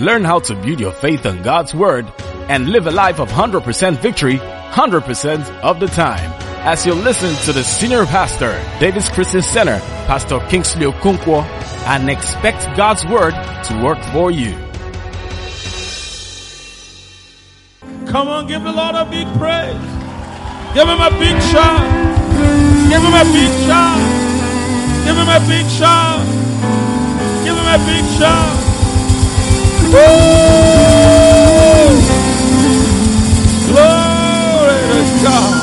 Learn how to build your faith on God's Word and live a life of 100% victory 100% of the time. As you listen to the Senior Pastor, David's Christian Center, Pastor Kingsley Okonkwo, and expect God's Word to work for you. Come on, give the Lord a big praise. Give him a big shout. Give him a big shout. Give him a big shout. Give him a big shout. Woo! Glory to God.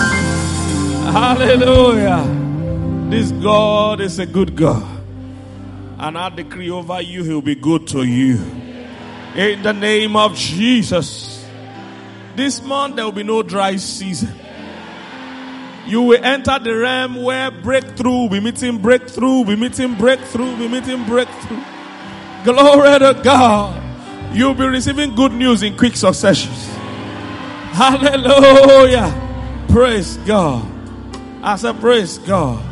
Hallelujah. This God is a good God. And I decree over you, He'll be good to you. In the name of Jesus. This month there will be no dry season. You will enter the realm where breakthrough will be meeting breakthrough, will be meeting breakthrough, will be meeting breakthrough. Glory to God. You'll be receiving good news in quick succession. Hallelujah. Praise God. I said, Praise God.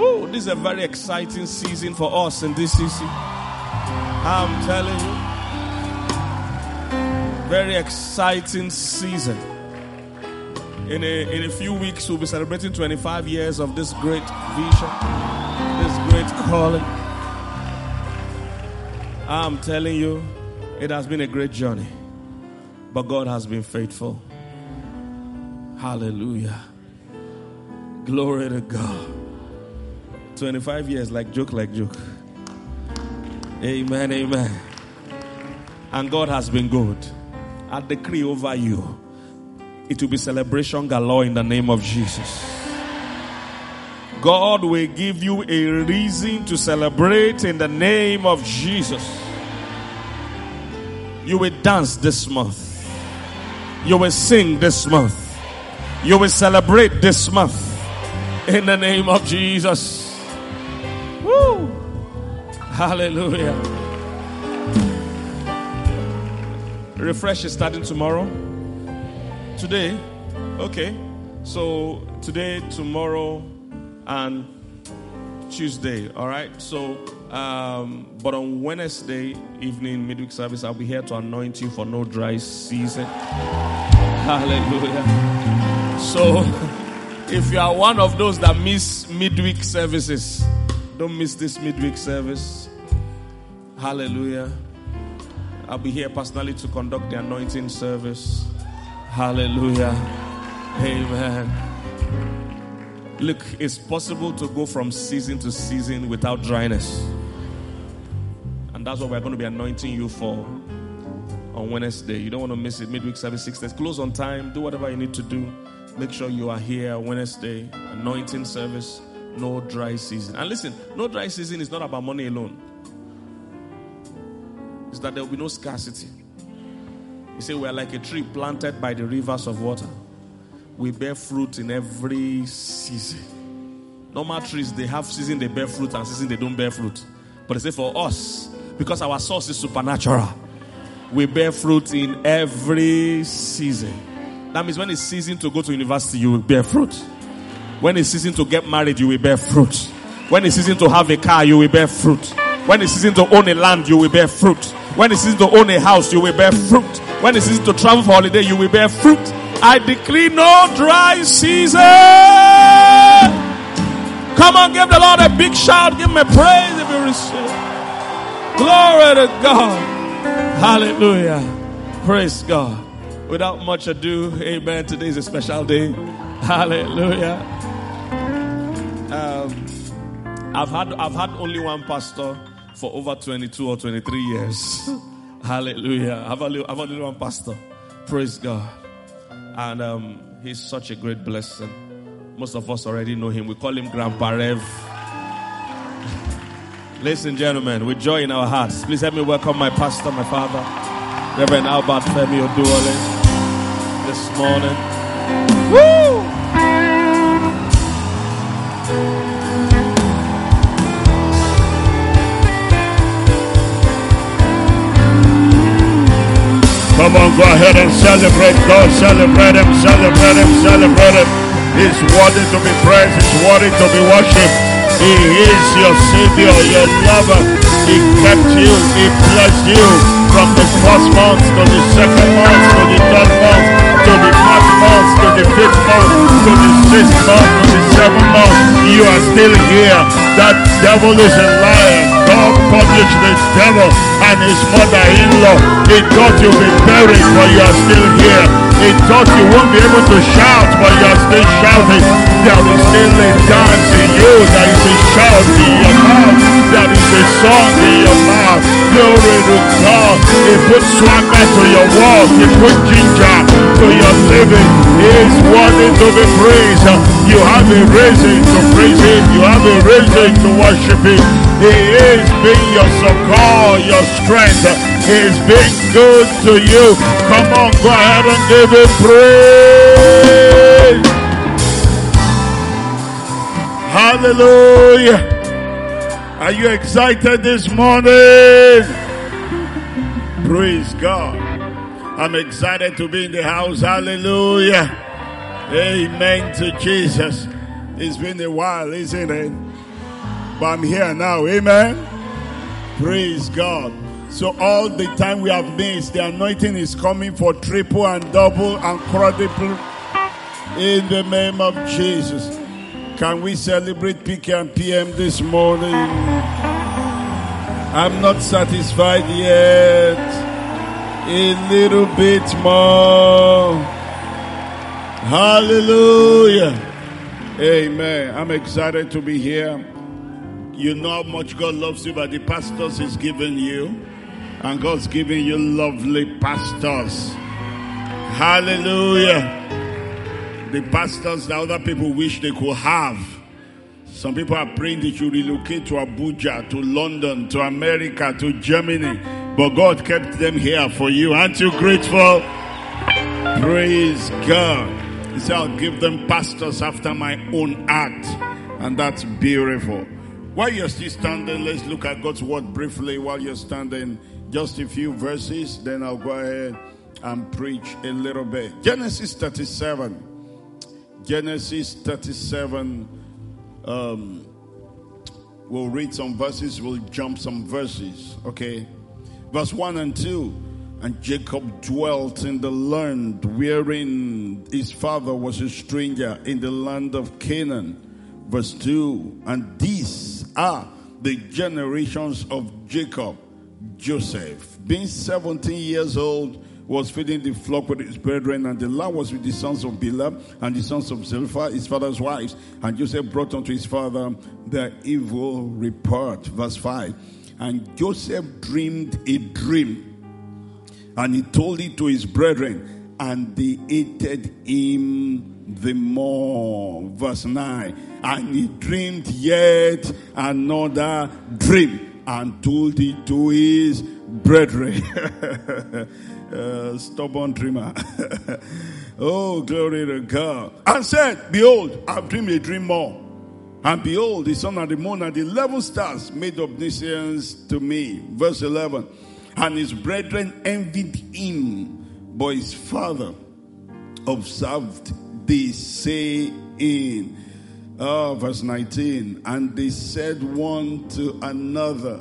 Oh, this is a very exciting season for us in this season. I'm telling you. Very exciting season. In a, in a few weeks, we'll be celebrating 25 years of this great vision, this great calling. I'm telling you, it has been a great journey. But God has been faithful. Hallelujah. Glory to God. 25 years, like joke, like joke. Amen, amen. And God has been good. I decree over you, it will be celebration galore in the name of Jesus. God will give you a reason to celebrate in the name of Jesus. You will dance this month. You will sing this month. You will celebrate this month in the name of Jesus. Woo! Hallelujah. Refresh is starting tomorrow. Today, okay. So today, tomorrow, and Tuesday. All right. So, um, but on Wednesday evening, midweek service, I'll be here to anoint you for no dry season. Hallelujah. So, if you are one of those that miss midweek services, don't miss this midweek service. Hallelujah. I'll be here personally to conduct the anointing service. Hallelujah. Amen. Look, it's possible to go from season to season without dryness. And that's what we're going to be anointing you for on Wednesday. You don't want to miss it. Midweek service, 6 days. Close on time. Do whatever you need to do. Make sure you are here Wednesday. Anointing service. No dry season. And listen, no dry season is not about money alone. It's that there will be no scarcity. You say we are like a tree planted by the rivers of water. We bear fruit in every season. Normal trees, they have season they bear fruit and season they don't bear fruit. But they say for us, because our source is supernatural, we bear fruit in every season. That means when it's season to go to university, you will bear fruit. When it's season to get married, you will bear fruit. When it's season to have a car, you will bear fruit. When it's season to own a land, you will bear fruit. When it's season to own a house, you will bear fruit. When it's season to travel for holiday, you will bear fruit. I decree no dry season. Come on, give the Lord a big shout. Give him a praise if you receive. Glory to God. Hallelujah. Praise God. Without much ado, amen. Today is a special day. Hallelujah. Um, I've had I've had only one pastor for over 22 or 23 years. Hallelujah. I've only, I've only one pastor. Praise God. And um, he's such a great blessing. Most of us already know him. We call him Grandpa Rev. Ladies and gentlemen, with joy in our hearts, please help me welcome my pastor, my father, Reverend Albert Femi Oduwole, this morning. Woo! Come on, go ahead and celebrate God. Celebrate Him, celebrate Him, celebrate Him. He's worthy to be praised. He's worthy to be worshipped. He is your Savior, your lover. He kept you. He blessed you from the first month to the second month to the third month to the fourth month to the fifth month to the sixth month to the seventh month. You are still here. That devil is a liar. Punished the devil and his mother-in-law. He thought you'd be buried, but you are still here. He thought you won't be able to shout, but you are still shouting. There is still a dance in you. There is a shout in your mouth. There is a song in your mouth. Glory to God. He put swagger to your walk. He put ginger to your living. He is worthy to be praised. You have a reason to praise Him. You have a reason to worship Him. He is being your succor, your strength. He is being good to you. Come on, go ahead and give Him praise. Hallelujah. Are you excited this morning? Praise God. I'm excited to be in the house. Hallelujah. Amen to Jesus. It's been a while, isn't it? But I'm here now. Amen. Praise God. So all the time we have missed, the anointing is coming for triple and double and quadruple in the name of Jesus. Can we celebrate PK and PM this morning? I'm not satisfied yet. A little bit more. Hallelujah. Amen. I'm excited to be here. You know how much God loves you, but the pastors is giving you. And God's giving you lovely pastors. Hallelujah the pastors that other people wish they could have. Some people are praying that you relocate to Abuja, to London, to America, to Germany. But God kept them here for you. Aren't you grateful? Praise God. He said, I'll give them pastors after my own heart. And that's beautiful. While you're still standing, let's look at God's word briefly while you're standing. Just a few verses, then I'll go ahead and preach a little bit. Genesis 37. Genesis 37. Um, we'll read some verses, we'll jump some verses. Okay. Verse 1 and 2. And Jacob dwelt in the land wherein his father was a stranger in the land of Canaan. Verse 2. And these are the generations of Jacob, Joseph, being 17 years old was feeding the flock with his brethren, and the land was with the sons of Bilhah and the sons of Zilpah, his father's wives. And Joseph brought unto his father the evil report. Verse 5. And Joseph dreamed a dream, and he told it to his brethren, and they hated him the more. Verse 9. And he dreamed yet another dream, and told it to his brethren. uh, stubborn dreamer. oh, glory to God. And said, Behold, I've dreamed a dream more. And behold, the sun and the moon and the eleven stars made obeisance to me. Verse 11. And his brethren envied him, but his father observed the saying. Oh, verse 19. And they said one to another,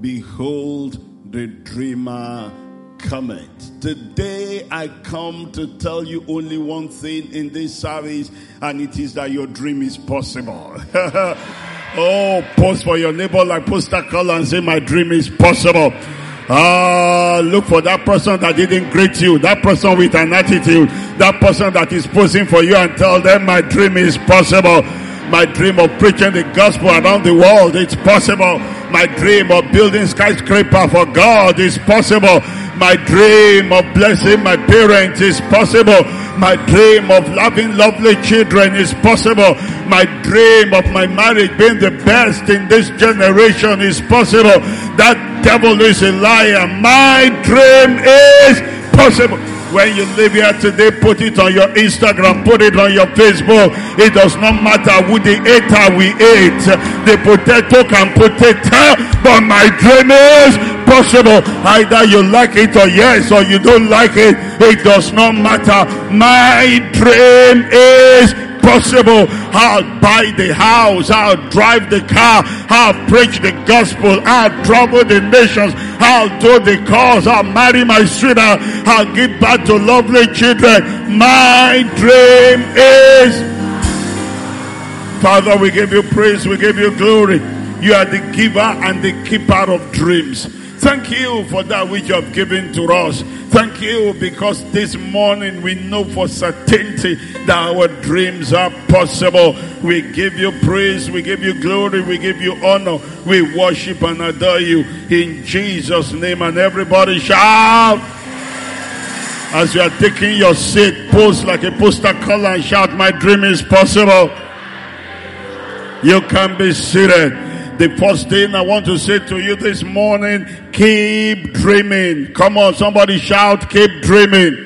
Behold, the dreamer cometh. Today I come to tell you only one thing in this service, and it is that your dream is possible. oh, post for your neighbor like poster call and say, My dream is possible. Ah, look for that person that didn't greet you, that person with an attitude, that person that is posing for you and tell them my dream is possible. My dream of preaching the gospel around the world, it's possible. My dream of building skyscraper for God is possible. My dream of blessing my parents is possible. My dream of loving lovely children is possible. My dream of my marriage being the best in this generation is possible. That devil is a liar. My dream is possible. When you live here today, put it on your Instagram, put it on your Facebook. It does not matter who the eater we ate. The potato can potato, but my dream is possible. Either you like it or yes, or you don't like it. It does not matter. My dream is possible. I'll buy the house. I'll drive the car. I'll preach the gospel. I'll travel the nations. I'll do the cause. I'll marry my sweetheart. I'll give back to lovely children. My dream is Father, we give you praise, we give you glory. You are the giver and the keeper of dreams. Thank you for that which you have given to us. Thank you because this morning we know for certainty that our dreams are possible. We give you praise, we give you glory, we give you honor. We worship and adore you in Jesus' name. And everybody shout. As you are taking your seat, pose like a poster color and shout, My dream is possible. You can be seated. The first thing I want to say to you this morning, keep dreaming. Come on, somebody shout, keep dreaming.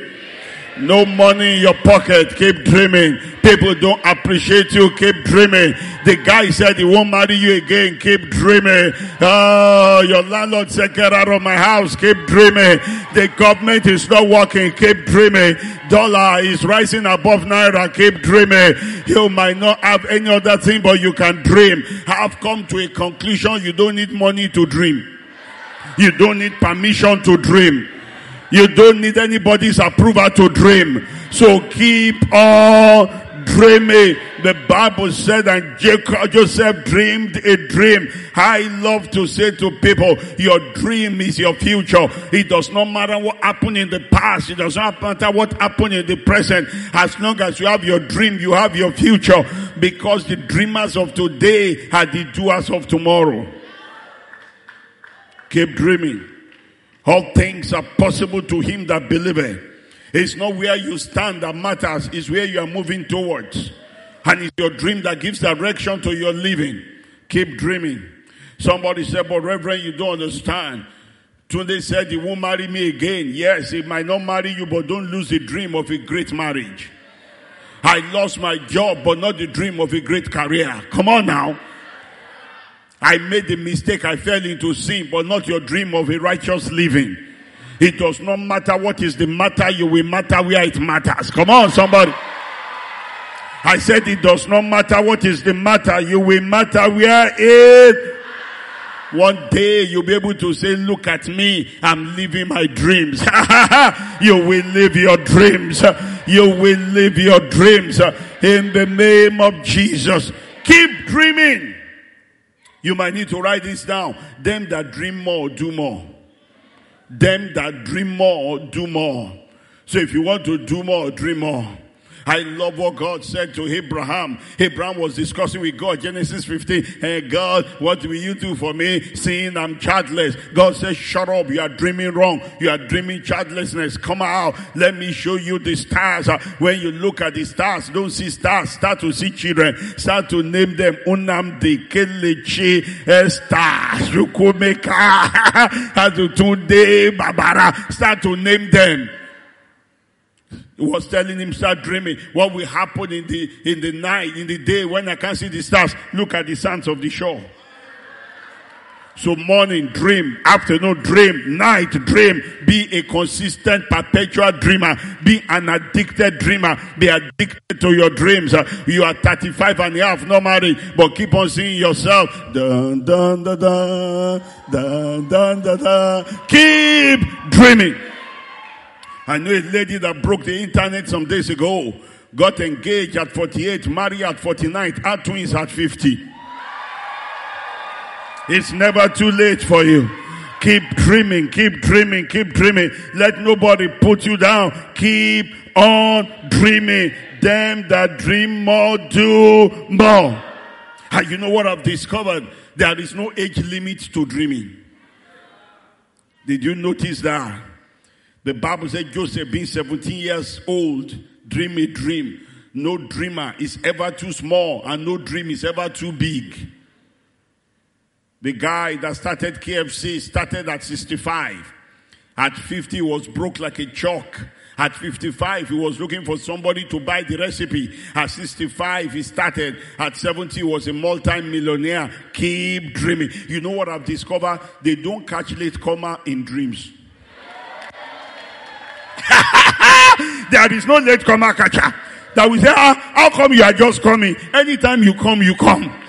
No money in your pocket, keep dreaming. People don't appreciate you, keep dreaming. The guy said he won't marry you again, keep dreaming. Oh, your landlord said get out of my house, keep dreaming. The government is not working, keep dreaming. Dollar is rising above naira, keep dreaming. You might not have any other thing, but you can dream. I've come to a conclusion, you don't need money to dream. You don't need permission to dream. You don't need anybody's approval to dream. So keep on dreaming. The Bible said and Jacob, Joseph dreamed a dream. I love to say to people, your dream is your future. It does not matter what happened in the past. It does not matter what happened in the present. As long as you have your dream, you have your future. Because the dreamers of today are the doers of tomorrow. Keep dreaming. All things are possible to him that believeth. It's not where you stand that matters, it's where you are moving towards. And it's your dream that gives direction to your living. Keep dreaming. Somebody said, but Reverend, you don't understand. Tunde said he won't marry me again. Yes, he might not marry you, but don't lose the dream of a great marriage. I lost my job, but not the dream of a great career. Come on now. I made the mistake, I fell into sin, but not your dream of a righteous living. It does not matter what is the matter, you will matter where it matters. Come on, somebody. I said it does not matter what is the matter, you will matter where it one day you'll be able to say, look at me, I'm living my dreams. you will live your dreams. You will live your dreams in the name of Jesus. Keep dreaming. You might need to write this down. Them that dream more, do more. Them that dream more, do more. So if you want to do more, dream more. I love what God said to Abraham. Abraham was discussing with God, Genesis 15. Hey, God, what will you do for me seeing I'm childless? God says, shut up. You are dreaming wrong. You are dreaming childlessness. Come out. Let me show you the stars. Uh, when you look at the stars, don't see stars. Start to see children. Start to name them. Unam Unamdi, Kelechi, Esther, Rukumeka, Azutunde, Babara. Start to name them. Was telling him, start dreaming. What will happen in the, in the night, in the day when I can't see the stars? Look at the sands of the shore. So morning dream, afternoon dream, night dream. Be a consistent, perpetual dreamer. Be an addicted dreamer. Be addicted to your dreams. You are 35 and a half, not married, but keep on seeing yourself. Dun, dun, dun, dun, dun, dun, dun, dun. Keep dreaming. I know a lady that broke the internet some days ago, got engaged at 48, married at 49, had twins at 50. It's never too late for you. Keep dreaming, keep dreaming, keep dreaming. Let nobody put you down. Keep on dreaming. Them that dream more do more. And you know what I've discovered? There is no age limit to dreaming. Did you notice that? The Bible said Joseph being 17 years old, dream a dream. No dreamer is ever too small and no dream is ever too big. The guy that started KFC started at 65. At 50 was broke like a chalk. At 55, he was looking for somebody to buy the recipe. At 65, he started. At 70, he was a multi-millionaire. Keep dreaming. You know what I've discovered? They don't catch late comer in dreams. there is no late comer catcher. that will say, ah, how come you are just coming? Anytime you come, you come.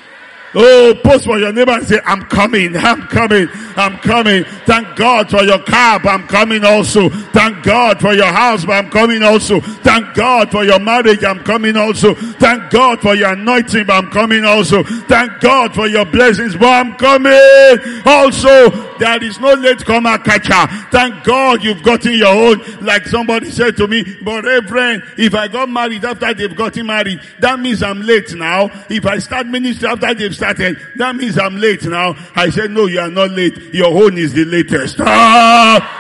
Oh, post for your neighbor and say, I'm coming, I'm coming, I'm coming. Thank God for your car, but I'm coming also. Thank God for your house, but I'm coming also. Thank God for your marriage, I'm coming also. Thank God for your anointing, but I'm coming also. Thank God for your blessings, but I'm coming also. There is no late comer catcher. Thank God you've gotten your own. Like somebody said to me, but Reverend, if I got married after they've gotten married, that means I'm late now. If I start ministry after they've started. That means I'm late now. I said, no, you are not late. Your own is the latest. Ah!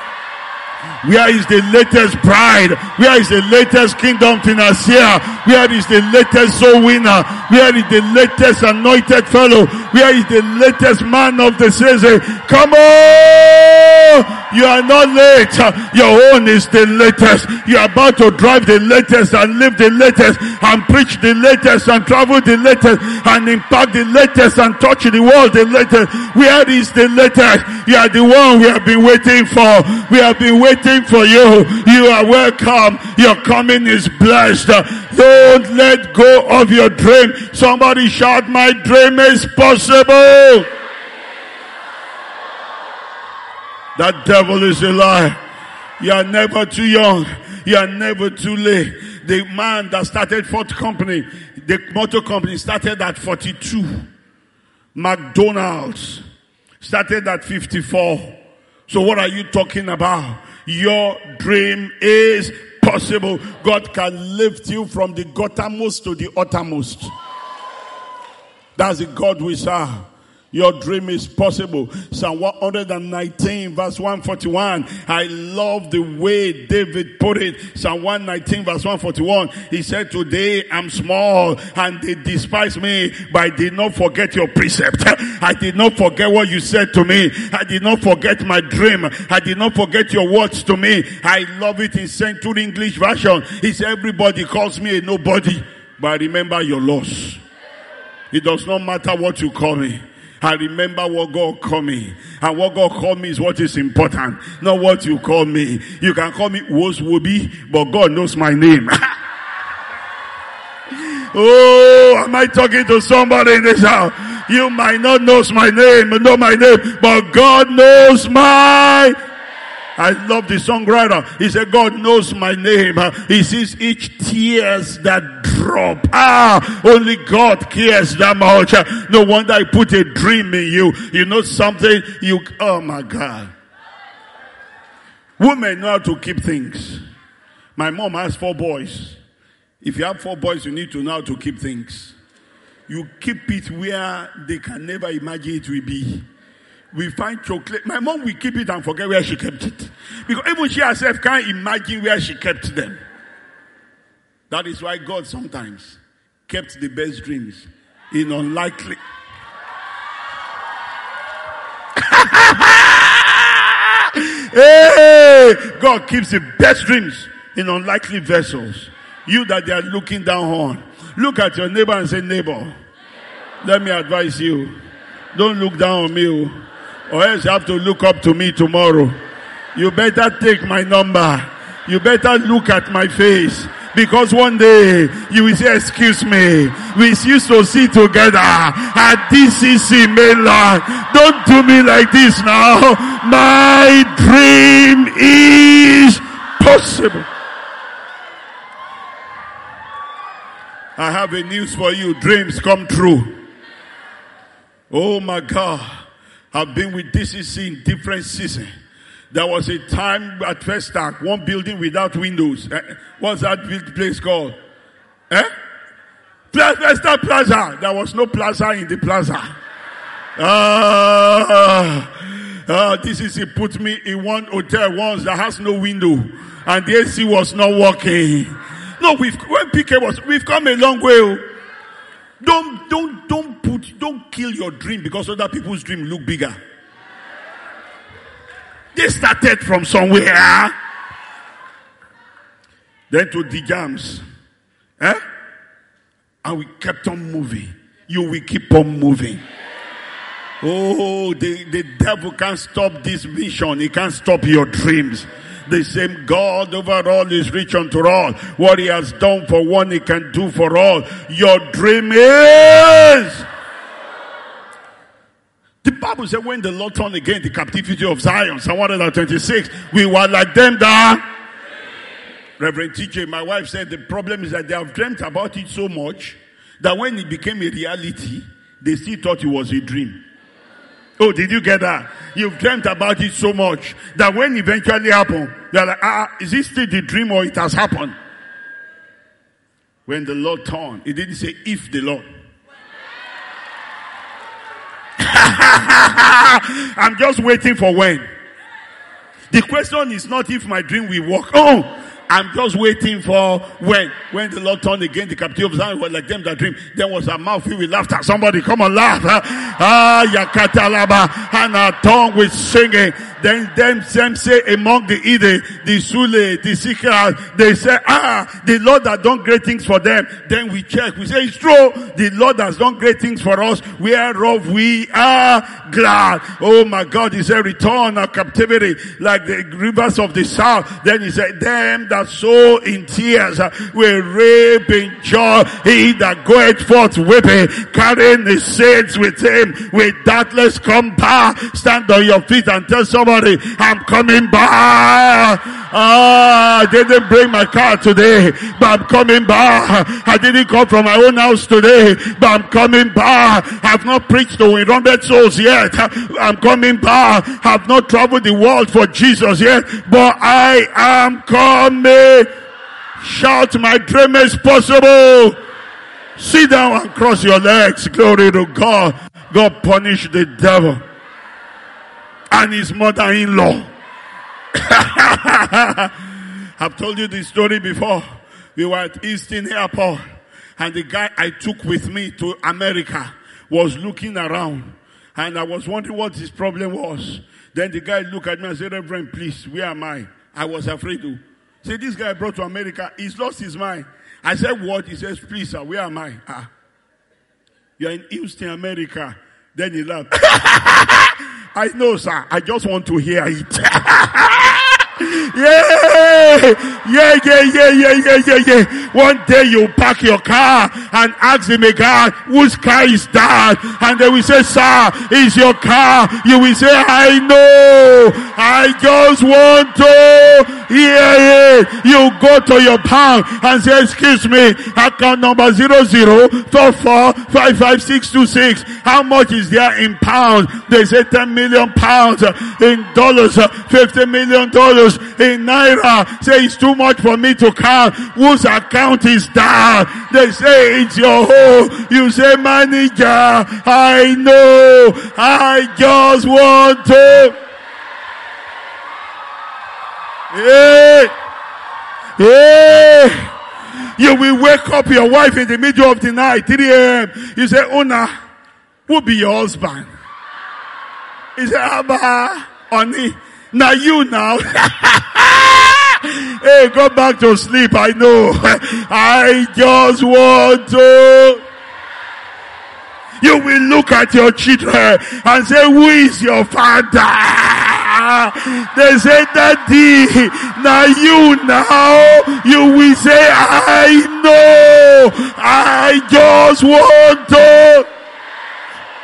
Where is the latest bride? Where is the latest kingdom financier? Where is the latest soul winner? Where is the latest anointed fellow? Where is the latest man of the season? Come on! You are not late. Your own is the latest. You are about to drive the latest and live the latest and preach the latest and travel the latest and impact the latest and touch the world the latest. Where is the latest? You are the one we have been waiting for. We have been waiting for you. You are welcome. Your coming is blessed. Don't let go of your dream. Somebody shout, my dream is possible. That devil is a lie. You are never too young. You are never too late. The man that started Ford Company, the motor company started at 42. McDonald's started at 54. So what are you talking about? Your dream is possible. God can lift you from the guttermost to the uttermost. That's the God we serve. Your dream is possible. Psalm 119 verse 141. I love the way David put it. Psalm 119 verse 141. He said, today I'm small and they despise me, but I did not forget your precept. I did not forget what you said to me. I did not forget my dream. I did not forget your words to me. I love it in Century English version. He said, everybody calls me a nobody, but I remember your loss. It does not matter what you call me. I remember what God called me. And what God called me is what is important, not what you call me. You can call me Woz Wobi, but God knows my name. oh, am I talking to somebody in this house? You might not know my name, know my name, but God knows my I love the songwriter. He said, God knows my name. He sees each tears that drop. Ah, only God cares that much. No wonder I put a dream in you. You know something? You, oh my God. Women know how to keep things. My mom has four boys. If you have four boys, you need to know how to keep things. You keep it where they can never imagine it will be we find chocolate. My mom will keep it and forget where she kept it. Because even she herself can't imagine where she kept them. That is why God sometimes kept the best dreams in unlikely. hey, God keeps the best dreams in unlikely vessels. You that they are looking down on. Look at your neighbor and say, neighbor, let me advise you. Don't look down on me. Oh. Or else you have to look up to me tomorrow. You better take my number. You better look at my face. Because one day you will say, excuse me, we used to see together at DCC mainland. Don't do me like this now. My dream is possible. I have a news for you. Dreams come true. Oh my God. I've been with DCC in different seasons. There was a time at first Festac, one building without windows. Eh, what's that place called? Eh? Plaza. There was no plaza in the plaza. Ah, uh, uh, DCC put me in one hotel once that has no window, and the AC was not working. No, we've when PK was, we've come a long way. Don't, don't, don't put, don't kill your dream because other people's dream look bigger. They started from somewhere. Then to the jams. Eh? And we kept on moving. You will keep on moving. Oh, the, the devil can't stop this vision. He can't stop your dreams. The same God over all is rich unto all. What he has done for one, he can do for all. Your dream is. The Bible said when the Lord turned again the captivity of Zion, Psalm 126, we were like them that Reverend TJ, my wife said the problem is that they have dreamt about it so much that when it became a reality, they still thought it was a dream. Oh, did you get that? You've dreamt about it so much that when eventually happened, you're like, ah, is this still the dream or it has happened? When the Lord turned, he didn't say if the Lord. I'm just waiting for when. The question is not if my dream will work. Oh, I'm just waiting for when. When the Lord turned again, the captivity of Zion was like them that dream. Then was a mouth filled with laughter. Somebody come on laugh. Ah, yakatalaba. And our tongue with singing. Then them, them say among the Ide, the Sule, the Sikha, they say, ah, the Lord has done great things for them. Then we check. We say, it's true. The Lord has done great things for us. Whereof we are glad. Oh my God, he said, return our captivity like the rivers of the south. Then he said, them that sow in tears will reap in joy. He that goeth forth weeping, carrying the sins with him, will doubtless come back. Stand on your feet and tell somebody, I'm coming back. Ah, I didn't bring my car today, but I'm coming back. I didn't come from my own house today, but I'm coming back. I've not preached to 100 souls yet. I'm coming back. I've not traveled the world for Jesus yet, but I am coming. Shout, my dream is possible. Sit down and cross your legs. Glory to God. God punish the devil and his mother-in-law. I've told you this story before. We were at Houston Airport and the guy I took with me to America was looking around and I was wondering what his problem was. Then the guy looked at me and said, Reverend, please, where am I? I was afraid to. Say, this guy brought to America, he's lost his mind. I said, what? He says, please, sir, where am I? Ah. You're in Houston, America. Then he laughed. I know, sir. I just want to hear it. Yeah, yeah, yeah, yeah, yeah, yeah, yeah, yeah. One day you park your car and ask the mechanic, whose car is that? And they will say, sir, it's your car. You will say, I know. I just want to hear it. You go to your bank and say, excuse me, account number zero zero four four five five six two six. How much is there in pounds? They say 10 million pounds in dollars, 50 million dollars in naira. Say it's too much for me to count. Whose account is that? They say it's your home. You say manager, I know. I just want to. Hey. Hey. You will wake up your wife in the middle of the night, 3 a.m. You say, Una, who be your husband? He said, Abba, honey, now you now. hey, go back to sleep. I know. I just want to. You will look at your children and say, who is your father? They say, Daddy, now you now, you will say, I know. I just want to.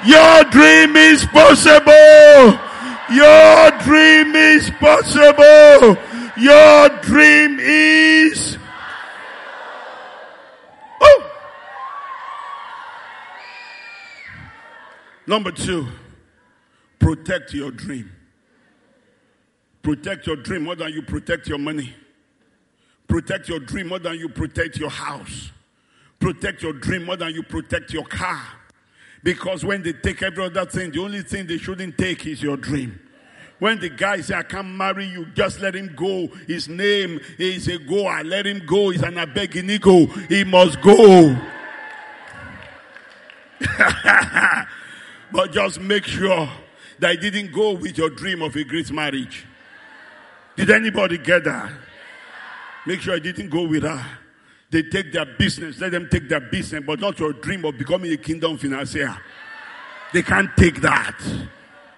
Your dream is possible. Your dream is possible. Your dream is. Oh. Number two, protect your dream. Protect your dream more than you protect your money. Protect your dream more than you protect your house. Protect your dream more than you protect your car. Because when they take every other thing, the only thing they shouldn't take is your dream. When the guy say, I can't marry you, just let him go. His name is a goer. Let him go. He's an abeginigo. He must go. but just make sure that he didn't go with your dream of a great marriage. Did anybody get that? Make sure I didn't go with her. They take their business. Let them take their business, but not your dream of becoming a kingdom financier. They can't take that.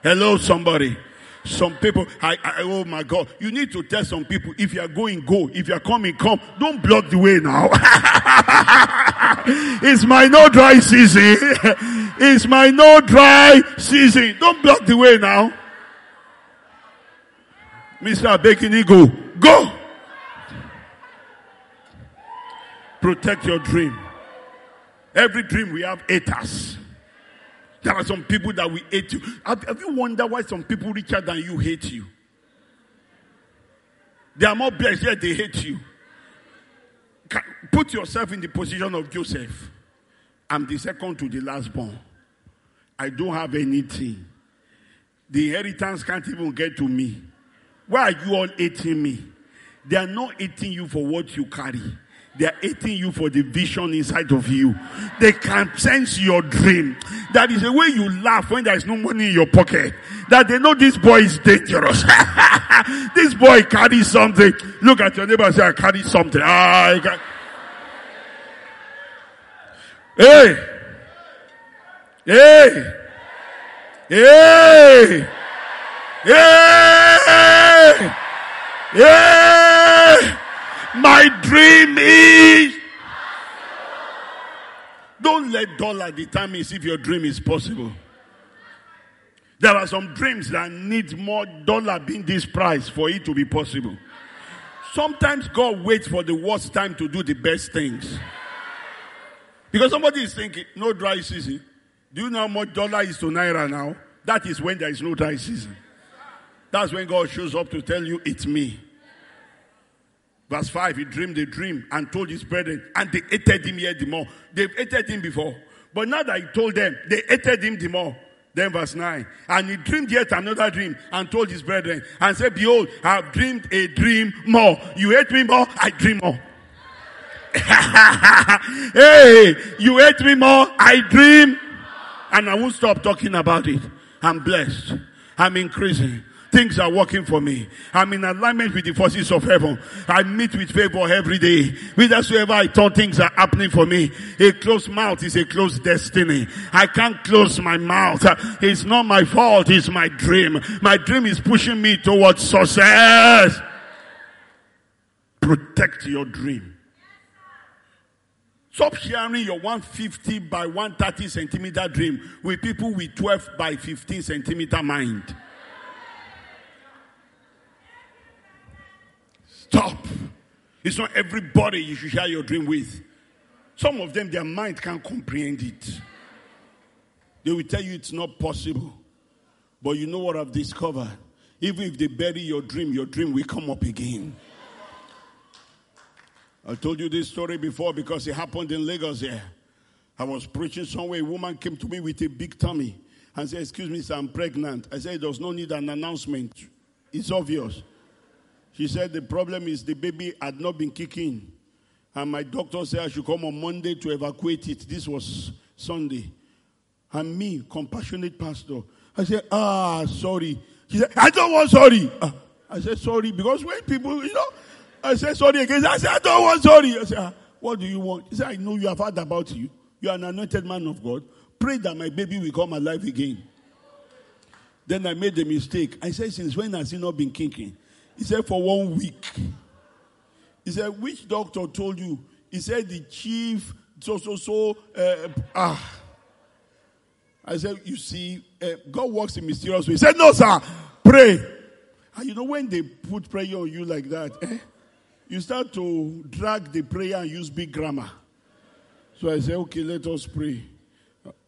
Hello, somebody. Some people, I, I, oh my God, you need to tell some people if you are going, go. If you are coming, come. Don't block the way now. it's my no dry season. it's my no dry season. Don't block the way now. Mr. Bekini, go. Go. Protect your dream. Every dream we have haters. There are some people that will hate you. Have, have you wondered why some people richer than you hate you? They are more blessed, yet they hate you. Put yourself in the position of Joseph. I'm the second to the last born. I don't have anything. The inheritance can't even get to me. Why are you all eating me? They are not eating you for what you carry. They are eating you for the vision inside of you. They can sense your dream. That is the way you laugh when there is no money in your pocket. That they know this boy is dangerous. this boy carries something. Look at your neighbor and say, I carry something. Ah, got... Hey! Hey! Hey! Hey! My dream is. Don't let dollar determine if your dream is possible. There are some dreams that need more dollar being this price for it to be possible. Sometimes God waits for the worst time to do the best things. Because somebody is thinking, no dry season. Do you know how much dollar is to naira now? That is when there is no dry season. That's when God shows up to tell you, it's me. Verse 5, he dreamed a dream and told his brethren, and they hated him yet the more. They've hated him before. But now that he told them, they hated him the more. Then verse 9, and he dreamed yet another dream and told his brethren, and said, Behold, I have dreamed a dream more. You hate me more, I dream more. hey, you hate me more, I dream. And I won't stop talking about it. I'm blessed. I'm increasing. Things are working for me. I'm in alignment with the forces of heaven. I meet with favor every day. Whithersoever I turn, things are happening for me. A closed mouth is a closed destiny. I can't close my mouth. It's not my fault. It's my dream. My dream is pushing me towards success. Protect your dream. Stop sharing your 150 by 130 centimeter dream with people with 12 by 15 centimeter mind. Stop. It's not everybody you should share your dream with. Some of them, their mind can't comprehend it. They will tell you it's not possible. But you know what I've discovered? Even if they bury your dream, your dream will come up again. I told you this story before because it happened in Lagos here. I was preaching somewhere. A woman came to me with a big tummy and said, Excuse me, sir, I'm pregnant. I said, There's no need an announcement. It's obvious. She said the problem is the baby had not been kicking. And my doctor said I should come on Monday to evacuate it. This was Sunday. And me, compassionate pastor, I said, ah, sorry. She said, I don't want sorry. Uh, I said, sorry, because when people, you know, I said, sorry again. I said, I don't want sorry. I said, ah, what do you want? He said, I know you have heard about you. You are an anointed man of God. Pray that my baby will come alive again. Then I made the mistake. I said, since when has he not been kicking? He said, for one week. He said, which doctor told you? He said, the chief, so, so, so, uh, ah. I said, you see, uh, God works in mysterious ways. He said, no, sir, pray. And you know, when they put prayer on you like that, eh, you start to drag the prayer and use big grammar. So I said, okay, let us pray.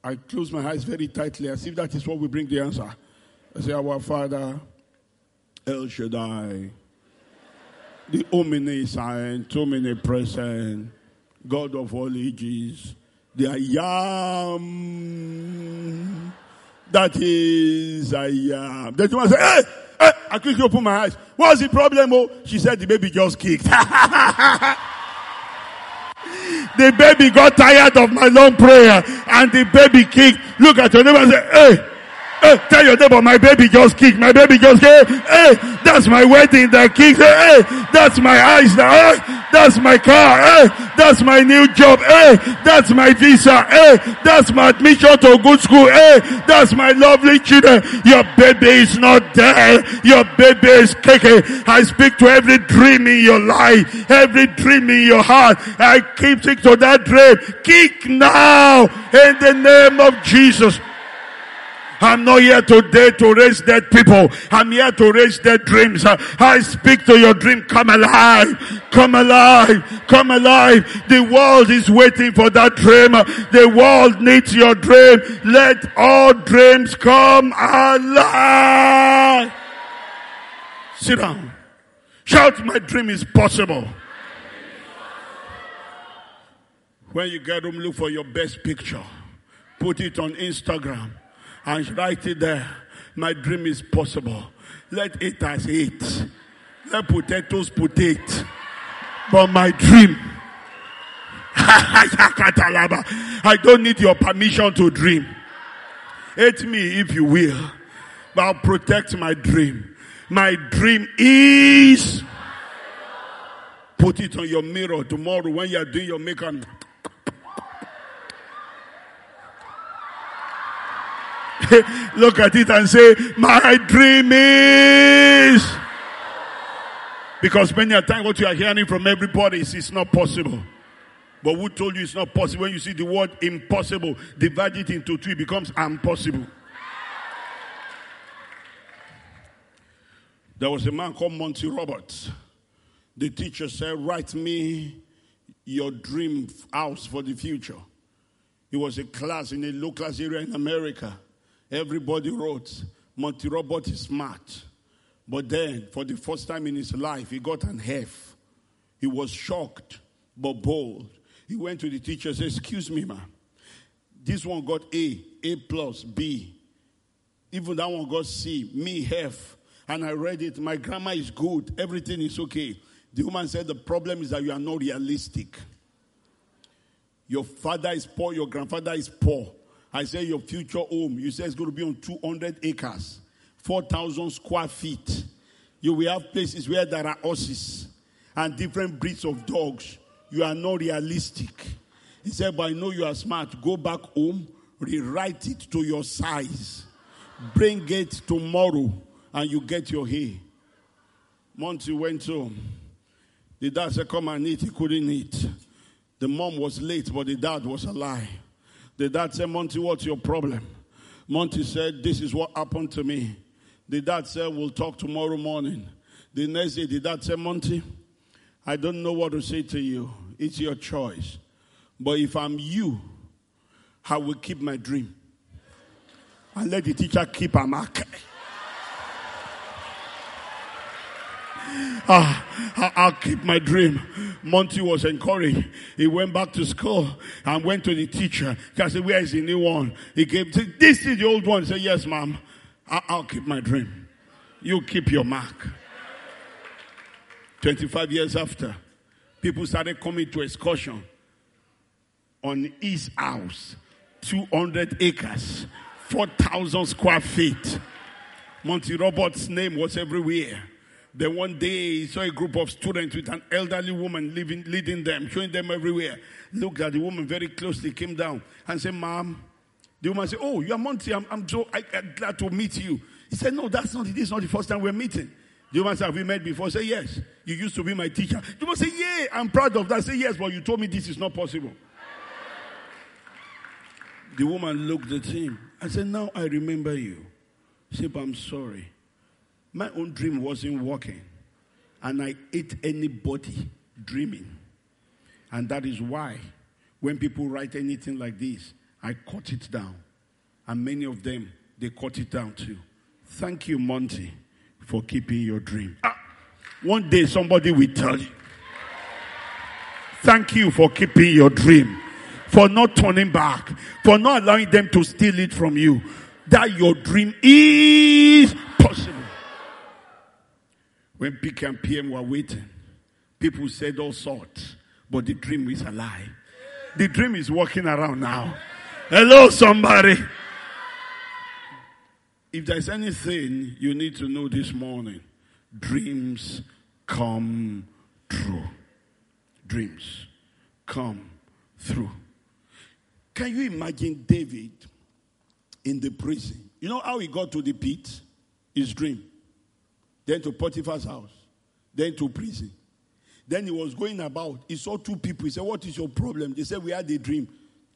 I close my eyes very tightly as if that is what we bring the answer. I say, Our Father, El Shaddai, the omniscient, omnipresent, God of all ages, the I am that is I am. Then woman said, hey, hey, I quickly open my eyes. What's the problem? Oh, she said the baby just kicked. the baby got tired of my long prayer and the baby kicked. Look at your neighbor and say, hey, Hey, tell your neighbor, my baby just kicked. My baby just kicked. Hey, that's my wedding that kicked. Hey, that's my eyes now. Hey, that's my car. Hey, that's my new job. Hey, that's my visa. Hey, that's my admission to good school. Hey, that's my lovely children. Your baby is not there. Your baby is kicking. I speak to every dream in your life, every dream in your heart. I keep speaking to that dream. Kick now in the name of Jesus. I'm not here today to raise dead people. I'm here to raise dead dreams. I speak to your dream. Come alive. Come alive. Come alive. The world is waiting for that dream. The world needs your dream. Let all dreams come alive. Sit down. Shout, my dream is possible. When you get home, look for your best picture. Put it on Instagram and write it there. My dream is possible. Let it as it. Let potatoes put it. But my dream. I don't need your permission to dream. Hate me if you will. But I'll protect my dream. My dream is put it on your mirror tomorrow when you're doing your makeup. Look at it and say, My dream is. Because many a time what you are hearing from everybody is it's not possible. But who told you it's not possible? When you see the word impossible, divide it into two, it becomes impossible. There was a man called Monty Roberts. The teacher said, Write me your dream house for the future. It was a class in a low class area in America. Everybody wrote, Monty Robert is smart. But then, for the first time in his life, he got an F. He was shocked, but bold. He went to the teacher and said, Excuse me, man. This one got A, A plus, B. Even that one got C, me, F. And I read it. My grammar is good. Everything is okay. The woman said, The problem is that you are not realistic. Your father is poor, your grandfather is poor. I say your future home, you say it's going to be on 200 acres, 4,000 square feet. You will have places where there are horses and different breeds of dogs. You are not realistic. He said, but I know you are smart. Go back home, rewrite it to your size. Bring it tomorrow, and you get your hay. Monty went home. The dad said, Come and eat. He couldn't eat. The mom was late, but the dad was alive. The dad said, Monty, what's your problem? Monty said, This is what happened to me. The dad said, We'll talk tomorrow morning. The next day, the dad said, Monty, I don't know what to say to you. It's your choice. But if I'm you, I will keep my dream. And let the teacher keep her mark. Ah, I'll keep my dream. Monty was encouraged. He went back to school and went to the teacher. He said, Where is the new one? He gave, This is the old one. He said, Yes, ma'am. I'll keep my dream. You keep your mark. 25 years after, people started coming to excursion on his house, 200 acres, 4,000 square feet. Monty Roberts' name was everywhere. Then one day he saw a group of students with an elderly woman living, leading them, showing them everywhere. Looked at the woman very closely, came down and said, Ma'am. The woman said, Oh, you're Monty. I'm, I'm so I, I'm glad to meet you. He said, No, that's not it. This is not the first time we're meeting. The woman said, Have we met before? Say, Yes. You used to be my teacher. The woman said, Yeah, I'm proud of that. Say, Yes, but you told me this is not possible. The woman looked at him and said, Now I remember you. Said, But I'm sorry. My own dream wasn't working. And I ate anybody dreaming. And that is why when people write anything like this, I cut it down. And many of them, they cut it down too. Thank you, Monty, for keeping your dream. Ah, one day somebody will tell you. Thank you for keeping your dream, for not turning back, for not allowing them to steal it from you. That your dream is possible. When PK and PM were waiting, people said all sorts, but the dream is alive. The dream is walking around now. Hello, somebody. If there's anything you need to know this morning, dreams come true. Dreams come through. Can you imagine David in the prison? You know how he got to the pit? His dream. Then to Potiphar's house. Then to prison. Then he was going about. He saw two people. He said, What is your problem? They said, We had a dream.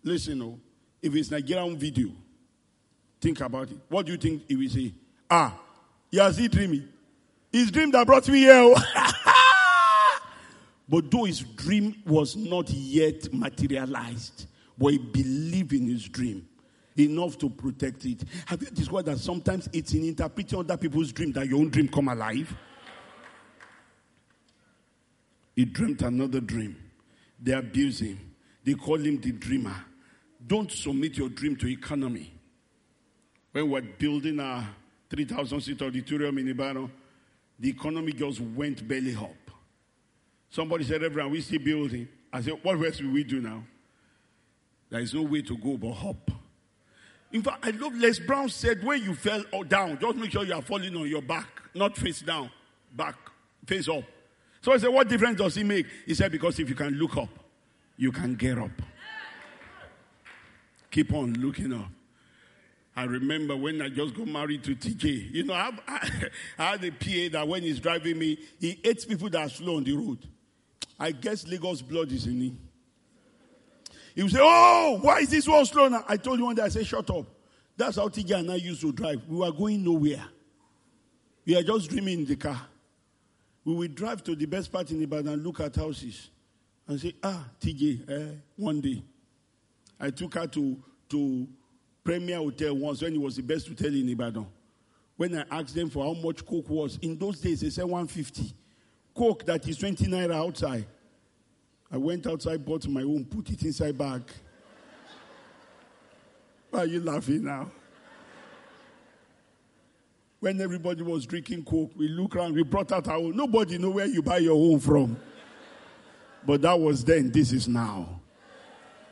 Listen, oh, if it's Nigerian video, think about it. What do you think he will say? Ah, he has he dreaming. His dream that brought me here. Oh. but though his dream was not yet materialized, but he believed in his dream enough to protect it. Have you discovered that sometimes it's in interpreting other people's dream that your own dream come alive? He dreamt another dream. They abuse him. They call him the dreamer. Don't submit your dream to economy. When we're building a 3,000 seat auditorium in Ibadan, the economy just went belly up. Somebody said, Reverend, we still building. I said, what else will we do now? There is no way to go but hop. In fact, I love Les Brown said, when you fell down, just make sure you are falling on your back, not face down, back, face up. So I said, what difference does it make? He said, because if you can look up, you can get up. Keep on looking up. I remember when I just got married to TJ. You know, I, I, I had a PA that when he's driving me, he hates people that are slow on the road. I guess Lagos blood is in him. He will say, Oh, why is this one slow now? I told you one day, I said, Shut up. That's how TJ and I used to drive. We were going nowhere. We are just dreaming in the car we will drive to the best part in Ibadan and look at houses and say, ah, TJ, eh, one day. I took her to, to Premier Hotel once when it was the best hotel in Ibadan. When I asked them for how much coke was, in those days they said 150. Coke that is 20 naira outside. I went outside, bought my own, put it inside bag. Why are you laughing now? when everybody was drinking coke, we look around, we brought out our own. Nobody know where you buy your own from. But that was then, this is now.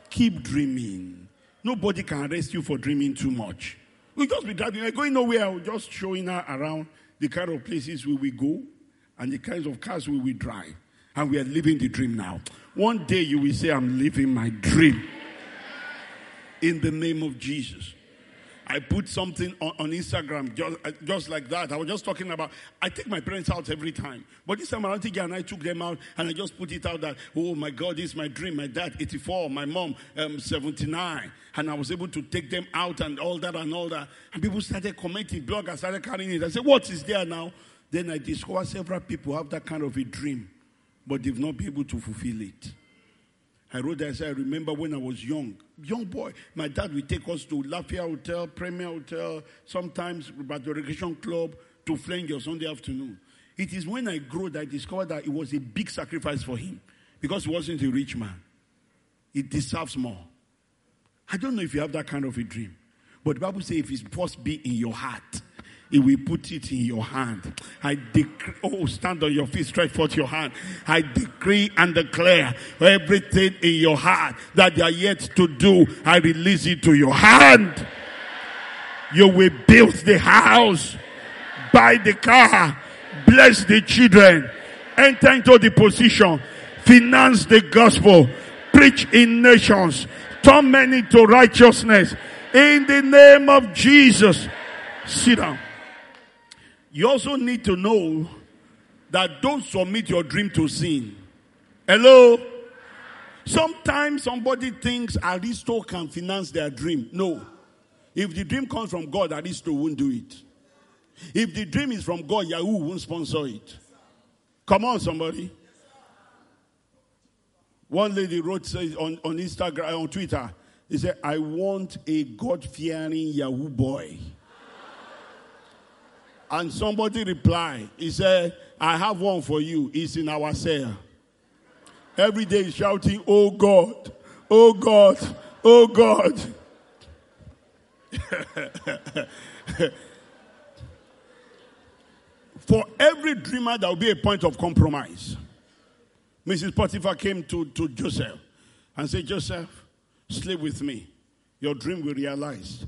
Keep dreaming. Nobody can arrest you for dreaming too much. We'll just be driving, we're going nowhere, we're just showing her around the kind of places we go and the kinds of cars we will drive. And we are living the dream now. One day you will say, I'm living my dream. In the name of Jesus. I put something on, on Instagram just, uh, just like that. I was just talking about, I take my parents out every time. But this time around, and I took them out and I just put it out that, oh my God, this is my dream. My dad, 84, my mom, um, 79. And I was able to take them out and all that and all that. And people started commenting, bloggers started carrying it. I said, what is there now? Then I discovered several people have that kind of a dream, but they've not been able to fulfill it. I wrote that I said, I remember when I was young, young boy, my dad would take us to Lafia Hotel, Premier Hotel, sometimes at the recreation club to flank on Sunday afternoon. It is when I grew that I discovered that it was a big sacrifice for him because he wasn't a rich man. He deserves more. I don't know if you have that kind of a dream, but the Bible says if it's first be in your heart, he will put it in your hand. I decree, oh, stand on your feet, stretch forth your hand. I decree and declare everything in your heart that you are yet to do, I release it to your hand. You will build the house, buy the car, bless the children, enter into the position, finance the gospel, preach in nations, turn many to righteousness. In the name of Jesus. Sit down. You also need to know that don't submit your dream to sin. Hello? Sometimes somebody thinks Aristo can finance their dream. No. If the dream comes from God, Aristo won't do it. If the dream is from God, Yahoo won't sponsor it. Come on, somebody. One lady wrote says on, on Instagram, on Twitter, he said, I want a God fearing Yahoo boy. And somebody replied, he said, I have one for you. It's in our cell. Every day shouting, Oh God, oh God, oh God. for every dreamer, there will be a point of compromise. Mrs. Potiphar came to, to Joseph and said, Joseph, sleep with me. Your dream will realize.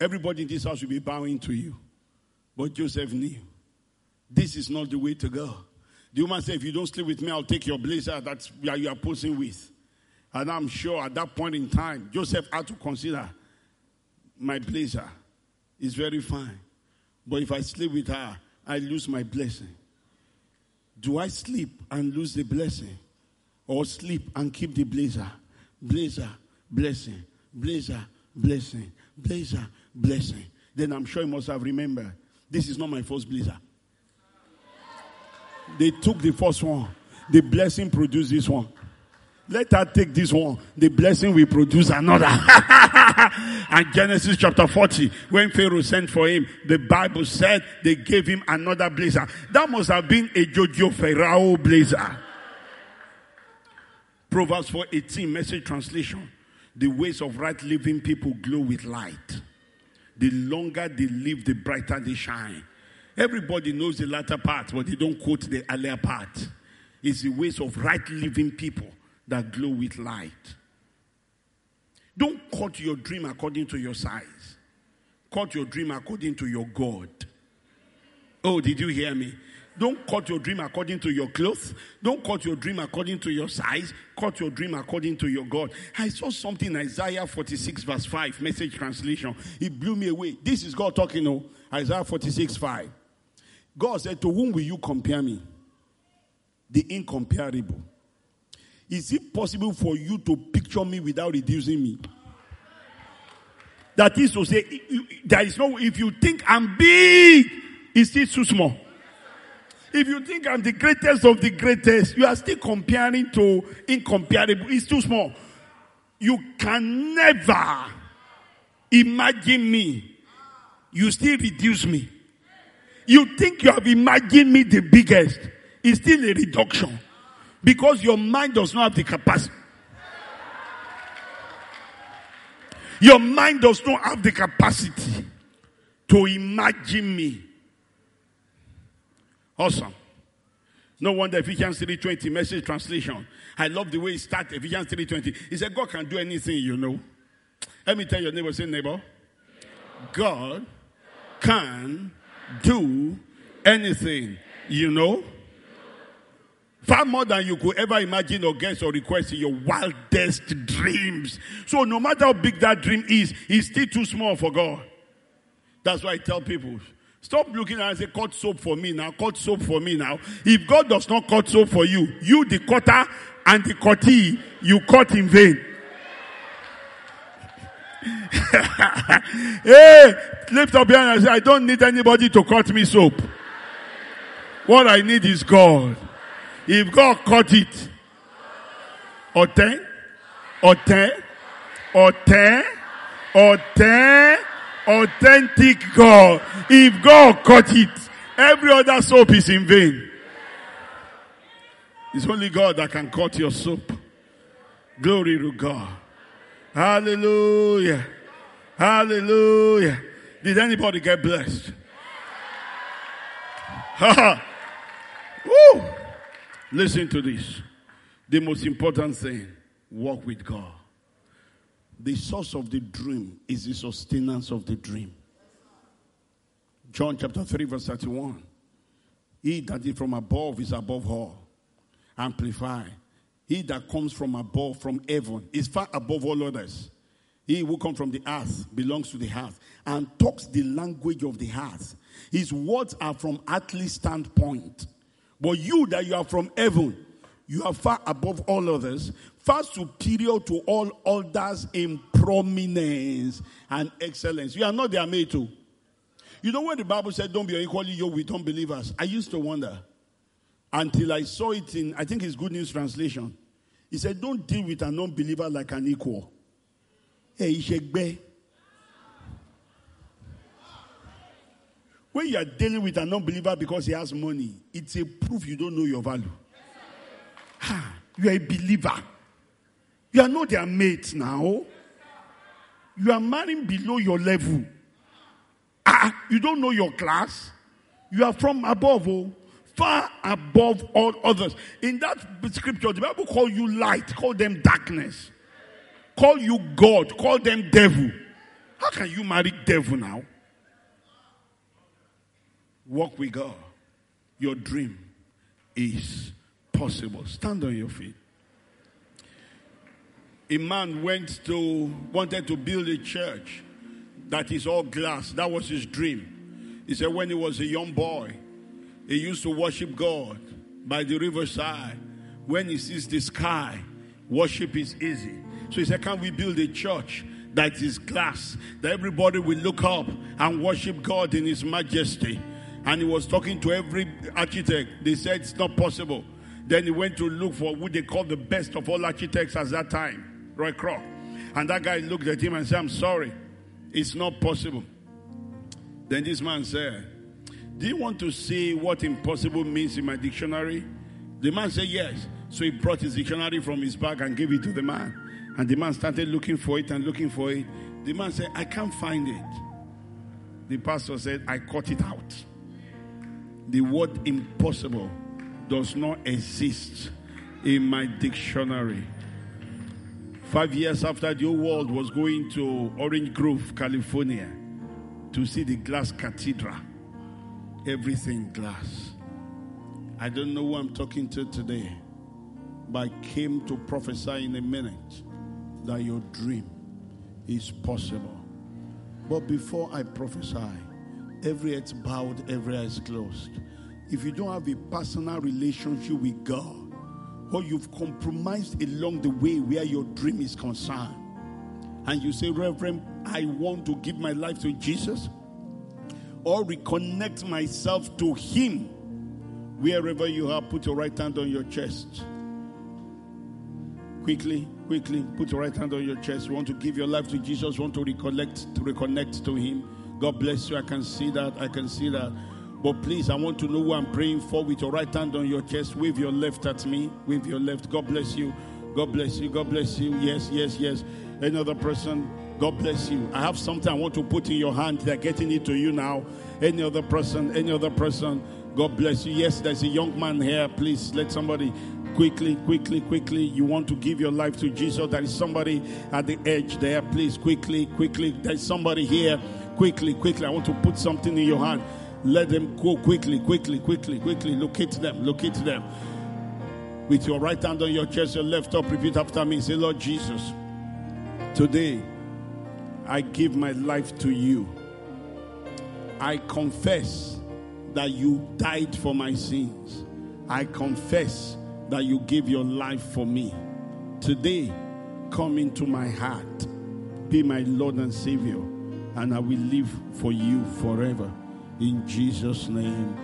Everybody in this house will be bowing to you. But Joseph knew this is not the way to go. The woman said, If you don't sleep with me, I'll take your blazer that you are posing with. And I'm sure at that point in time, Joseph had to consider my blazer is very fine. But if I sleep with her, I lose my blessing. Do I sleep and lose the blessing? Or sleep and keep the blazer? Blazer, blessing. Blazer, blessing. Blazer, blessing. Then I'm sure he must have remembered this is not my first blazer. They took the first one. The blessing produced this one. Let her take this one. The blessing will produce another. and Genesis chapter 40, when Pharaoh sent for him, the Bible said they gave him another blazer. That must have been a Jojo Pharaoh blazer. Proverbs 4:18 message translation. The ways of right living people glow with light. The longer they live, the brighter they shine. Everybody knows the latter part, but they don't quote the earlier part. It's the ways of right living people that glow with light. Don't cut your dream according to your size. Cut your dream according to your God. Oh, did you hear me? Don't cut your dream according to your clothes. Don't cut your dream according to your size. Cut your dream according to your God. I saw something in Isaiah 46, verse 5, message translation. It blew me away. This is God talking, oh, Isaiah 46, 5. God said, To whom will you compare me? The incomparable. Is it possible for you to picture me without reducing me? That is to say, there is no, if you think I'm big, it's still too small. If you think I'm the greatest of the greatest, you are still comparing to incomparable. It's too small. You can never imagine me. You still reduce me. You think you have imagined me the biggest. It's still a reduction. Because your mind does not have the capacity. Your mind does not have the capacity to imagine me. Awesome. No wonder Ephesians 3.20 message translation. I love the way it starts Ephesians 3.20. He said, God can do anything, you know. Let me tell your neighbor, say neighbor. God can do anything, you know. Far more than you could ever imagine or guess or request in your wildest dreams. So no matter how big that dream is, it's still too small for God. That's why I tell people, stop looking at and say, cut soap for me now, cut soap for me now. If God does not cut soap for you, you the cutter and the cuttee, you cut in vain. hey, lift up your hand and say, I don't need anybody to cut me soap. What I need is God. If God cut it, or ten, or ten, or ten, or ten, authentic God. If God cut it, every other soap is in vain. It's only God that can cut your soap. Glory to God. Hallelujah. Hallelujah. Did anybody get blessed? Woo! Listen to this. The most important thing walk with God. The source of the dream is the sustenance of the dream. John chapter 3, verse 31. He that is from above is above all. Amplify. He that comes from above, from heaven, is far above all others. He who comes from the earth belongs to the earth and talks the language of the earth. His words are from earthly standpoint. But you that you are from heaven, you are far above all others, far superior to all others in prominence and excellence. You are not their mate too. You know when the Bible said don't be equally yoked with unbelievers? I used to wonder until I saw it in, I think it's Good News Translation. He said, don't deal with an unbeliever like an equal. Hey, Ishegbe. When you are dealing with an unbeliever because he has money, it's a proof you don't know your value. Ha, you are a believer. You are not their mate now. You are marrying below your level. Ah, you don't know your class. You are from above, oh, far above all others. In that scripture, the Bible call you light, call them darkness, call you God, call them devil. How can you marry devil now? Walk with God. Your dream is possible. Stand on your feet. a man went to, wanted to build a church that is all glass. That was his dream. He said when he was a young boy, he used to worship God by the riverside. When he sees the sky, worship is easy. So he said, Can we build a church that is glass, that everybody will look up and worship God in his majesty? And he was talking to every architect. They said it's not possible. Then he went to look for who they called the best of all architects at that time, Roy Kroc. And that guy looked at him and said, I'm sorry, it's not possible. Then this man said, Do you want to see what impossible means in my dictionary? The man said, Yes. So he brought his dictionary from his bag and gave it to the man. And the man started looking for it and looking for it. The man said, I can't find it. The pastor said, I cut it out. The word impossible does not exist in my dictionary. Five years after the whole world was going to Orange Grove, California, to see the glass cathedral, everything glass. I don't know who I'm talking to today, but I came to prophesy in a minute that your dream is possible. But before I prophesy, every head's bowed, every eye closed. If you don't have a personal relationship with God, or you've compromised along the way where your dream is concerned, and you say, Reverend, I want to give my life to Jesus, or reconnect myself to Him, wherever you are, put your right hand on your chest. Quickly, quickly, put your right hand on your chest. You want to give your life to Jesus, want to to reconnect to Him. God bless you. I can see that. I can see that. But please, I want to know who I'm praying for with your right hand on your chest. Wave your left at me. Wave your left. God bless you. God bless you. God bless you. Yes, yes, yes. Any other person? God bless you. I have something I want to put in your hand. They're getting it to you now. Any other person? Any other person? God bless you. Yes, there's a young man here. Please let somebody quickly, quickly, quickly. You want to give your life to Jesus. There is somebody at the edge there. Please, quickly, quickly. There's somebody here. Quickly, quickly. I want to put something in your hand. Let them go quickly, quickly, quickly, quickly. Locate them, locate them. With your right hand on your chest, your left up, repeat after me. Say, Lord Jesus, today I give my life to you. I confess that you died for my sins. I confess that you gave your life for me. Today, come into my heart. Be my Lord and Savior, and I will live for you forever. In Jesus' name,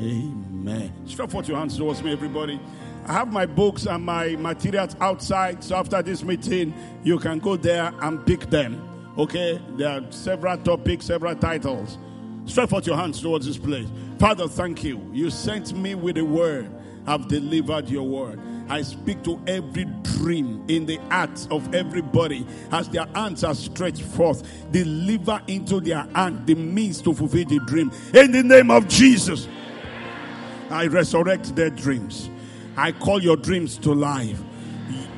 amen. Stretch forth your hands towards me, everybody. I have my books and my materials outside, so after this meeting, you can go there and pick them. Okay? There are several topics, several titles. Stretch forth your hands towards this place. Father, thank you. You sent me with a word. I've delivered your word. I speak to every dream in the hearts of everybody as their hands are stretched forth. Deliver into their hand the means to fulfill the dream. In the name of Jesus, I resurrect their dreams. I call your dreams to life.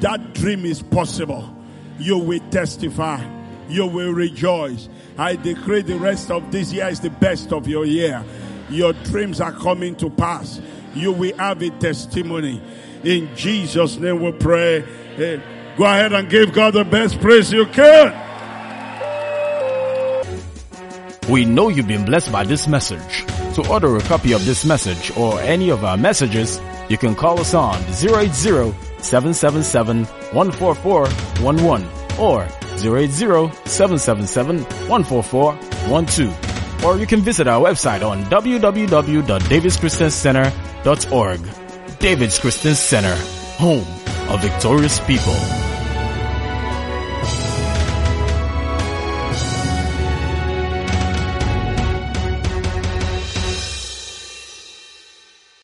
That dream is possible. You will testify. You will rejoice. I decree the rest of this year is the best of your year. Your dreams are coming to pass. You will have a testimony. In Jesus' name we pray. Hey, go ahead and give God the best praise you can. We know you've been blessed by this message. To order a copy of this message or any of our messages, you can call us on 080-777-14411 or 080-777-14412. Or you can visit our website on www.davidschristiancenter.org. David's Christian Center, home of victorious people.